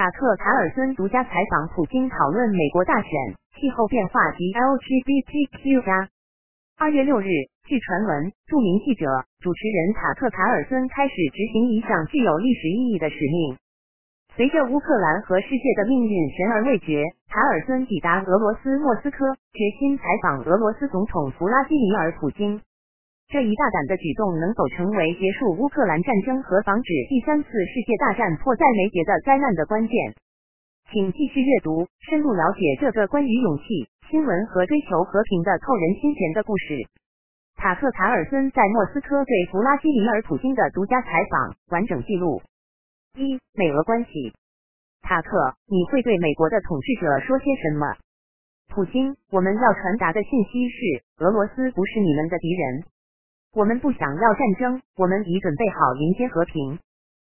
塔克卡尔森独家采访普京，讨论美国大选、气候变化及 LGBTQ 加。二月六日，据传闻，著名记者、主持人塔克卡尔森开始执行一项具有历史意义的使命。随着乌克兰和世界的命运悬而未决，塔尔森抵达俄罗斯莫斯科，决心采访俄罗斯总统弗拉基米尔·普京。这一大胆的举动能否成为结束乌克兰战争和防止第三次世界大战迫在眉睫的灾难的关键？请继续阅读，深入了解这个关于勇气、新闻和追求和平的扣人心弦的故事。塔克卡尔森在莫斯科对弗拉基米尔·普京的独家采访，完整记录。一美俄关系，塔克，你会对美国的统治者说些什么？普京，我们要传达的信息是，俄罗斯不是你们的敌人，我们不想要战争，我们已准备好迎接和平。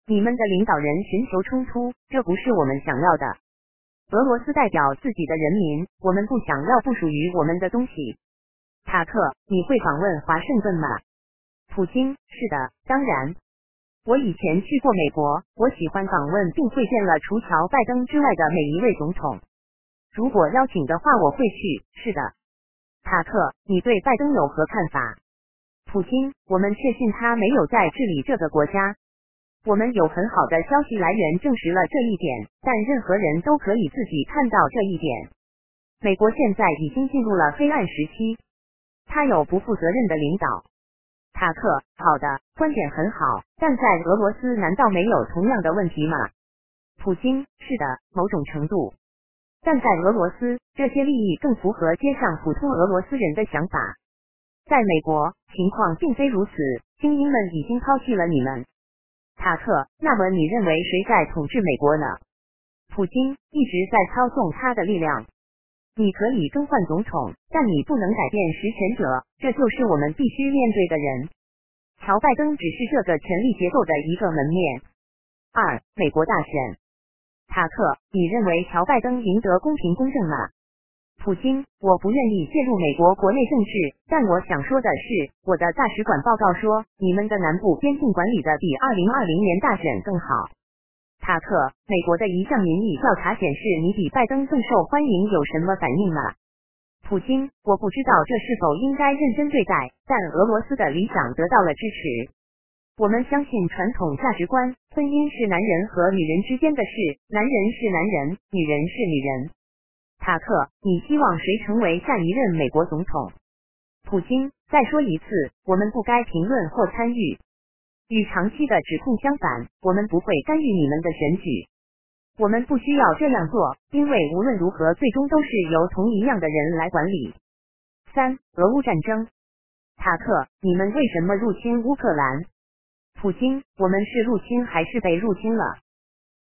你们的领导人寻求冲突，这不是我们想要的。俄罗斯代表自己的人民，我们不想要不属于我们的东西。塔克，你会访问华盛顿吗？普京，是的，当然。我以前去过美国，我喜欢访问并会见了除乔拜登之外的每一位总统。如果邀请的话，我会去。是的，塔克，你对拜登有何看法？普京，我们确信他没有在治理这个国家。我们有很好的消息来源证实了这一点，但任何人都可以自己看到这一点。美国现在已经进入了黑暗时期，他有不负责任的领导。塔克，好的，观点很好，但在俄罗斯难道没有同样的问题吗？普京，是的，某种程度，但在俄罗斯，这些利益更符合街上普通俄罗斯人的想法。在美国，情况并非如此，精英们已经抛弃了你们。塔克，那么你认为谁在统治美国呢？普京一直在操纵他的力量。你可以更换总统，但你不能改变实权者，这就是我们必须面对的人。乔拜登只是这个权力结构的一个门面。二、美国大选，塔克，你认为乔拜登赢得公平公正吗？普京，我不愿意介入美国国内政治，但我想说的是，我的大使馆报告说，你们的南部边境管理的比二零二零年大选更好。塔克，美国的一项民意调查显示，你比拜登更受欢迎，有什么反应吗？普京，我不知道这是否应该认真对待，但俄罗斯的理想得到了支持。我们相信传统价值观，婚姻是男人和女人之间的事，男人是男人，女人是女人。塔克，你希望谁成为下一任美国总统？普京，再说一次，我们不该评论或参与。与长期的指控相反，我们不会干预你们的选举。我们不需要这样做，因为无论如何，最终都是由同一样的人来管理。三、俄乌战争，塔克，你们为什么入侵乌克兰？普京，我们是入侵还是被入侵了？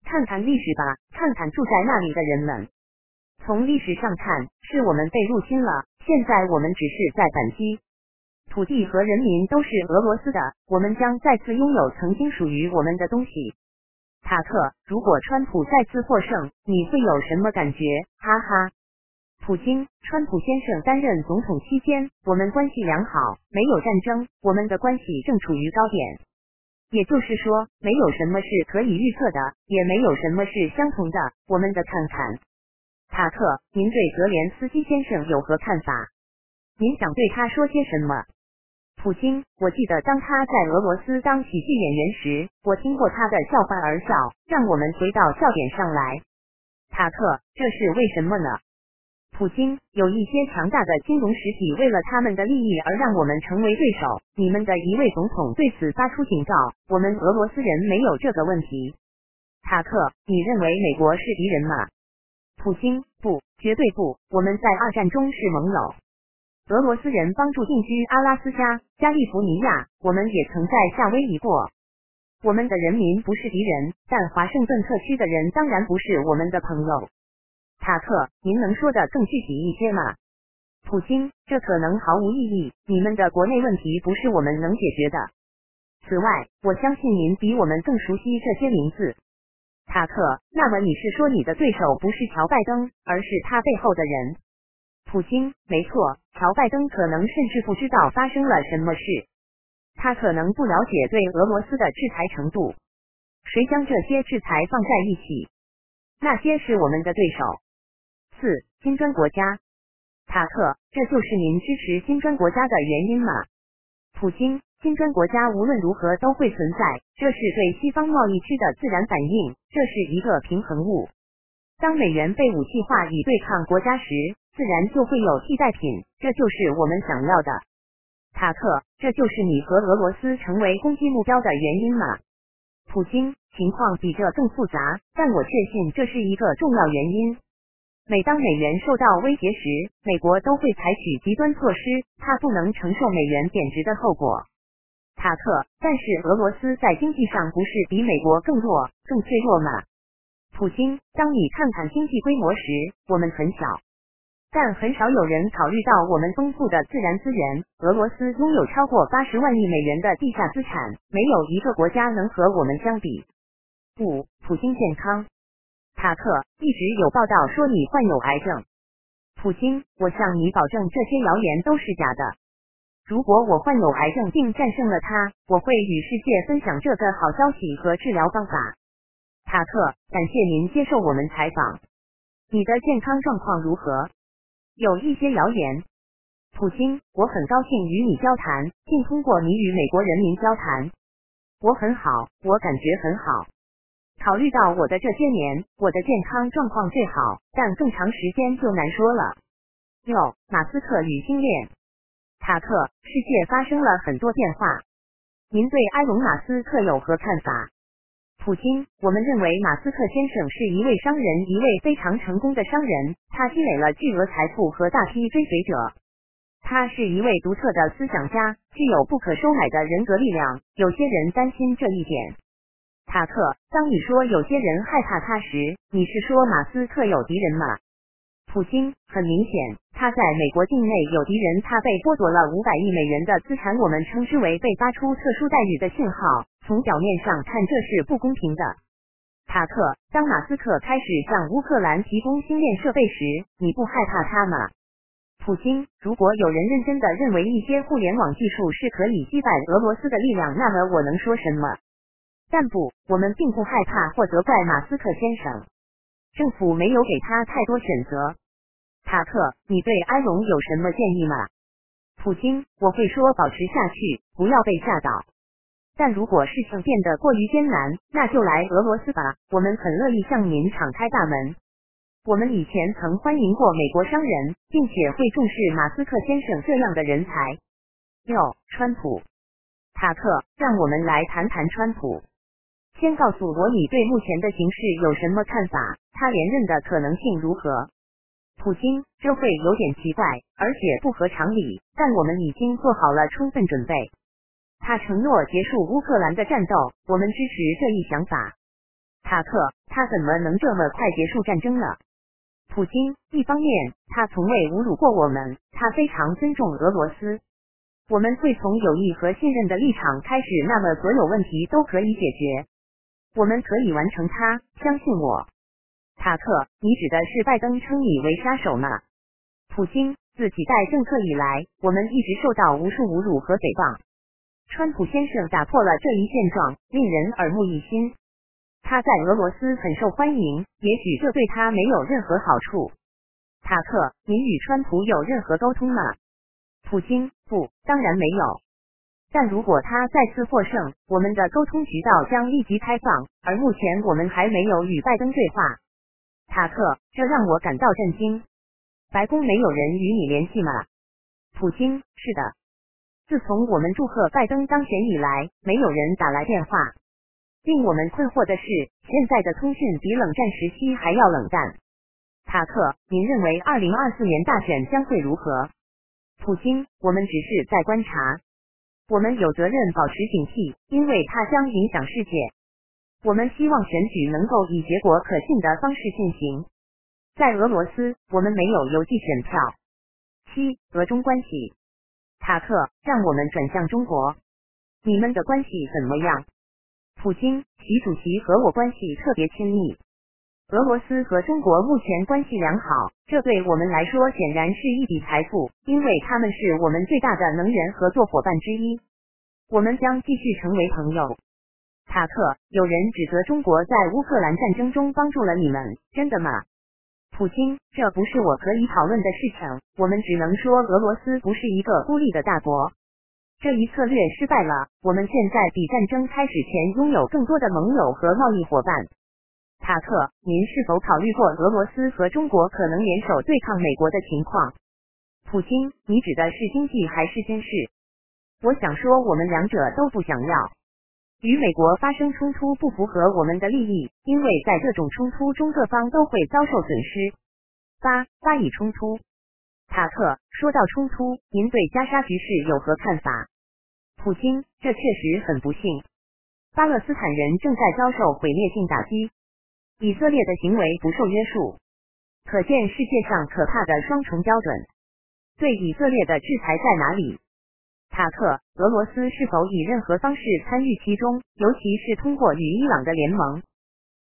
看看历史吧，看看住在那里的人们。从历史上看，是我们被入侵了，现在我们只是在反击。土地和人民都是俄罗斯的，我们将再次拥有曾经属于我们的东西。塔克，如果川普再次获胜，你会有什么感觉？哈哈。普京，川普先生担任总统期间，我们关系良好，没有战争，我们的关系正处于高点。也就是说，没有什么是可以预测的，也没有什么是相同的。我们的看看。塔克，您对泽连斯基先生有何看法？您想对他说些什么？普京，我记得当他在俄罗斯当喜剧演员时，我听过他的笑话而笑。让我们回到笑点上来。塔克，这是为什么呢？普京，有一些强大的金融实体为了他们的利益而让我们成为对手。你们的一位总统对此发出警告。我们俄罗斯人没有这个问题。塔克，你认为美国是敌人吗？普京，不，绝对不。我们在二战中是盟友。俄罗斯人帮助定居阿拉斯加、加利福尼亚，我们也曾在夏威夷过。我们的人民不是敌人，但华盛顿特区的人当然不是我们的朋友。塔克，您能说的更具体一些吗？普京，这可能毫无意义。你们的国内问题不是我们能解决的。此外，我相信您比我们更熟悉这些名字。塔克，那么你是说你的对手不是乔拜登，而是他背后的人？普京，没错，乔拜登可能甚至不知道发生了什么事，他可能不了解对俄罗斯的制裁程度。谁将这些制裁放在一起？那些是我们的对手。四、金砖国家。塔克，这就是您支持金砖国家的原因吗？普京，金砖国家无论如何都会存在，这是对西方贸易区的自然反应，这是一个平衡物。当美元被武器化以对抗国家时，自然就会有替代品，这就是我们想要的。塔克，这就是你和俄罗斯成为攻击目标的原因吗？普京，情况比这更复杂，但我确信这是一个重要原因。每当美元受到威胁时，美国都会采取极端措施，它不能承受美元贬值的后果。塔克，但是俄罗斯在经济上不是比美国更弱、更脆弱吗？普京，当你看看经济规模时，我们很小，但很少有人考虑到我们丰富的自然资源。俄罗斯拥有超过八十万亿美元的地下资产，没有一个国家能和我们相比。五，普京健康。塔克，一直有报道说你患有癌症。普京，我向你保证，这些谣言都是假的。如果我患有癌症并战胜了它，我会与世界分享这个好消息和治疗方法。塔克，感谢您接受我们采访。你的健康状况如何？有一些谣言。普京，我很高兴与你交谈，并通过你与美国人民交谈。我很好，我感觉很好。考虑到我的这些年，我的健康状况最好，但更长时间就难说了。六，马斯克与星链。塔克，世界发生了很多变化。您对埃隆·马斯克有何看法？普京，我们认为马斯克先生是一位商人，一位非常成功的商人，他积累了巨额财富和大批追随者。他是一位独特的思想家，具有不可收买的人格力量。有些人担心这一点。塔克，当你说有些人害怕他时，你是说马斯克有敌人吗？普京，很明显，他在美国境内有敌人，他被剥夺了五百亿美元的资产，我们称之为被发出特殊待遇的信号。从表面上看，这是不公平的。塔克，当马斯克开始向乌克兰提供星链设备时，你不害怕他吗？普京，如果有人认真的认为一些互联网技术是可以击败俄罗斯的力量，那么我能说什么？但不，我们并不害怕或责怪马斯克先生。政府没有给他太多选择。塔克，你对埃隆有什么建议吗？普京，我会说保持下去，不要被吓倒。但如果事情变得过于艰难，那就来俄罗斯吧，我们很乐意向您敞开大门。我们以前曾欢迎过美国商人，并且会重视马斯克先生这样的人才。六，川普。塔克，让我们来谈谈川普。先告诉我你对目前的形势有什么看法？他连任的可能性如何？普京，这会有点奇怪，而且不合常理，但我们已经做好了充分准备。他承诺结束乌克兰的战斗，我们支持这一想法。塔克，他怎么能这么快结束战争呢？普京，一方面他从未侮辱过我们，他非常尊重俄罗斯。我们会从友谊和信任的立场开始，那么所有问题都可以解决。我们可以完成它，相信我，塔克。你指的是拜登称你为杀手吗？普京，自几代政客以来，我们一直受到无数侮辱和诽谤。川普先生打破了这一现状，令人耳目一新。他在俄罗斯很受欢迎，也许这对他没有任何好处。塔克，您与川普有任何沟通吗？普京，不，当然没有。但如果他再次获胜，我们的沟通渠道将立即开放。而目前我们还没有与拜登对话。塔克，这让我感到震惊。白宫没有人与你联系吗？普京，是的。自从我们祝贺拜登当选以来，没有人打来电话。令我们困惑的是，现在的通讯比冷战时期还要冷淡。塔克，您认为二零二四年大选将会如何？普京，我们只是在观察。我们有责任保持警惕，因为它将影响世界。我们希望选举能够以结果可信的方式进行。在俄罗斯，我们没有邮寄选票。七，俄中关系。塔克，让我们转向中国。你们的关系怎么样？普京，习主席和我关系特别亲密。俄罗斯和中国目前关系良好，这对我们来说显然是一笔财富，因为他们是我们最大的能源合作伙伴之一。我们将继续成为朋友。塔克，有人指责中国在乌克兰战争中帮助了你们，真的吗？普京，这不是我可以讨论的事情。我们只能说，俄罗斯不是一个孤立的大国。这一策略失败了。我们现在比战争开始前拥有更多的盟友和贸易伙伴。塔克，您是否考虑过俄罗斯和中国可能联手对抗美国的情况？普京，你指的是经济还是军事？我想说，我们两者都不想要。与美国发生冲突不符合我们的利益，因为在这种冲突中，各方都会遭受损失。八巴以冲突，塔克说到冲突，您对加沙局势有何看法？普京，这确实很不幸，巴勒斯坦人正在遭受毁灭性打击，以色列的行为不受约束，可见世界上可怕的双重标准。对以色列的制裁在哪里？塔克，俄罗斯是否以任何方式参与其中，尤其是通过与伊朗的联盟？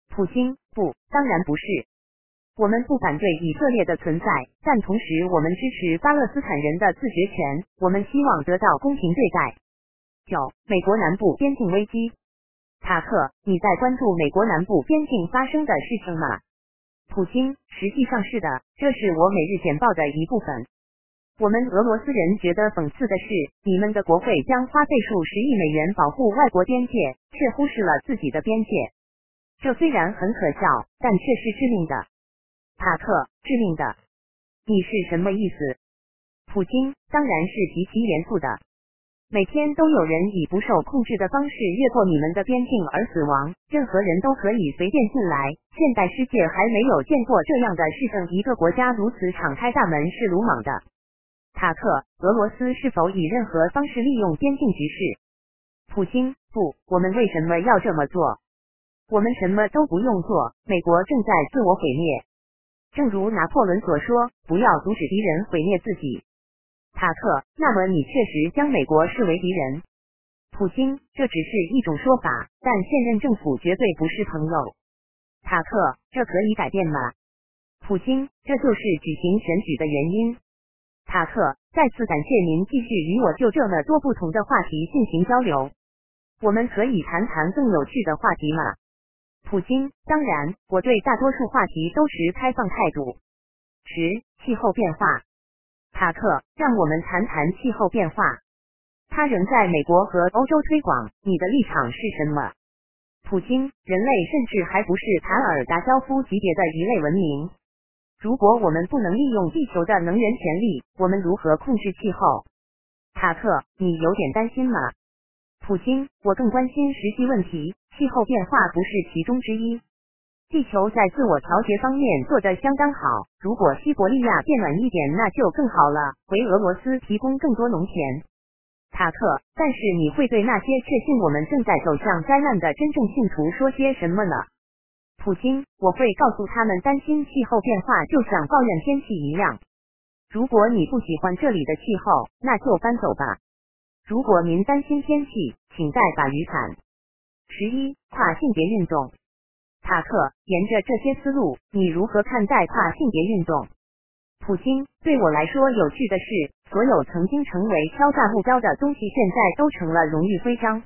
普京，不，当然不是。我们不反对以色列的存在，但同时我们支持巴勒斯坦人的自决权。我们希望得到公平对待。九，美国南部边境危机。塔克，你在关注美国南部边境发生的事情吗？普京，实际上是的，这是我每日简报的一部分。我们俄罗斯人觉得讽刺的是，你们的国会将花费数十亿美元保护外国边界，却忽视了自己的边界。这虽然很可笑，但却是致命的。塔克，致命的，你是什么意思？普京，当然是极其严肃的。每天都有人以不受控制的方式越过你们的边境而死亡，任何人都可以随便进来。现代世界还没有见过这样的事情，一个国家如此敞开大门是鲁莽的。塔克，俄罗斯是否以任何方式利用边境局势？普京，不，我们为什么要这么做？我们什么都不用做，美国正在自我毁灭。正如拿破仑所说：“不要阻止敌人毁灭自己。”塔克，那么你确实将美国视为敌人？普京，这只是一种说法，但现任政府绝对不是朋友。塔克，这可以改变吗？普京，这就是举行选举的原因。塔克，再次感谢您继续与我就这么多不同的话题进行交流。我们可以谈谈更有趣的话题吗？普京，当然，我对大多数话题都持开放态度。十，气候变化。塔克，让我们谈谈气候变化。它仍在美国和欧洲推广，你的立场是什么？普京，人类甚至还不是塔尔达肖夫级别的一类文明。如果我们不能利用地球的能源潜力，我们如何控制气候？塔克，你有点担心吗？普京，我更关心实际问题，气候变化不是其中之一。地球在自我调节方面做得相当好，如果西伯利亚变暖一点，那就更好了，为俄罗斯提供更多农田。塔克，但是你会对那些确信我们正在走向灾难的真正信徒说些什么呢？普京，我会告诉他们，担心气候变化就像抱怨天气一样。如果你不喜欢这里的气候，那就搬走吧。如果您担心天气，请带把雨伞。十一，跨性别运动。塔克，沿着这些思路，你如何看待跨性别运动？普京，对我来说，有趣的是，所有曾经成为敲诈目标的东西，现在都成了荣誉徽章。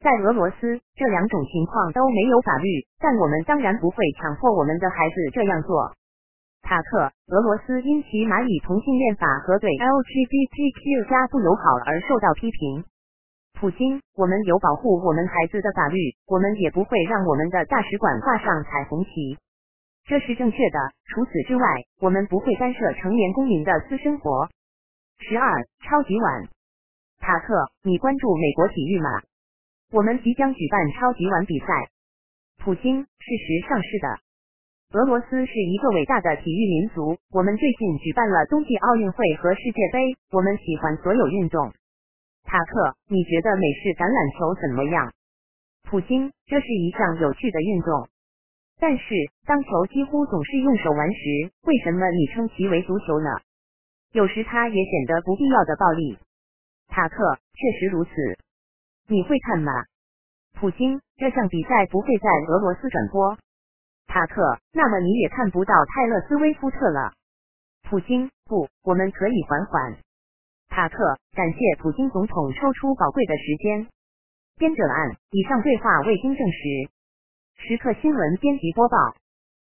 在俄罗斯，这两种情况都没有法律，但我们当然不会强迫我们的孩子这样做。塔克，俄罗斯因其蚂蚁同性恋法和对 LGBTQ 加不友好而受到批评。普京，我们有保护我们孩子的法律，我们也不会让我们的大使馆挂上彩虹旗，这是正确的。除此之外，我们不会干涉成年公民的私生活。十二，超级碗。塔克，你关注美国体育吗？我们即将举办超级碗比赛。普京，事实上是的。俄罗斯是一个伟大的体育民族。我们最近举办了冬季奥运会和世界杯。我们喜欢所有运动。塔克，你觉得美式橄榄球怎么样？普京，这是一项有趣的运动。但是当球几乎总是用手玩时，为什么你称其为足球呢？有时它也显得不必要的暴力。塔克，确实如此。你会看吗？普京，这项比赛不会在俄罗斯转播。塔克，那么你也看不到泰勒斯威夫特了。普京，不，我们可以缓缓。塔克，感谢普京总统抽出宝贵的时间。编者按，以上对话未经证实。时刻新闻编辑播报。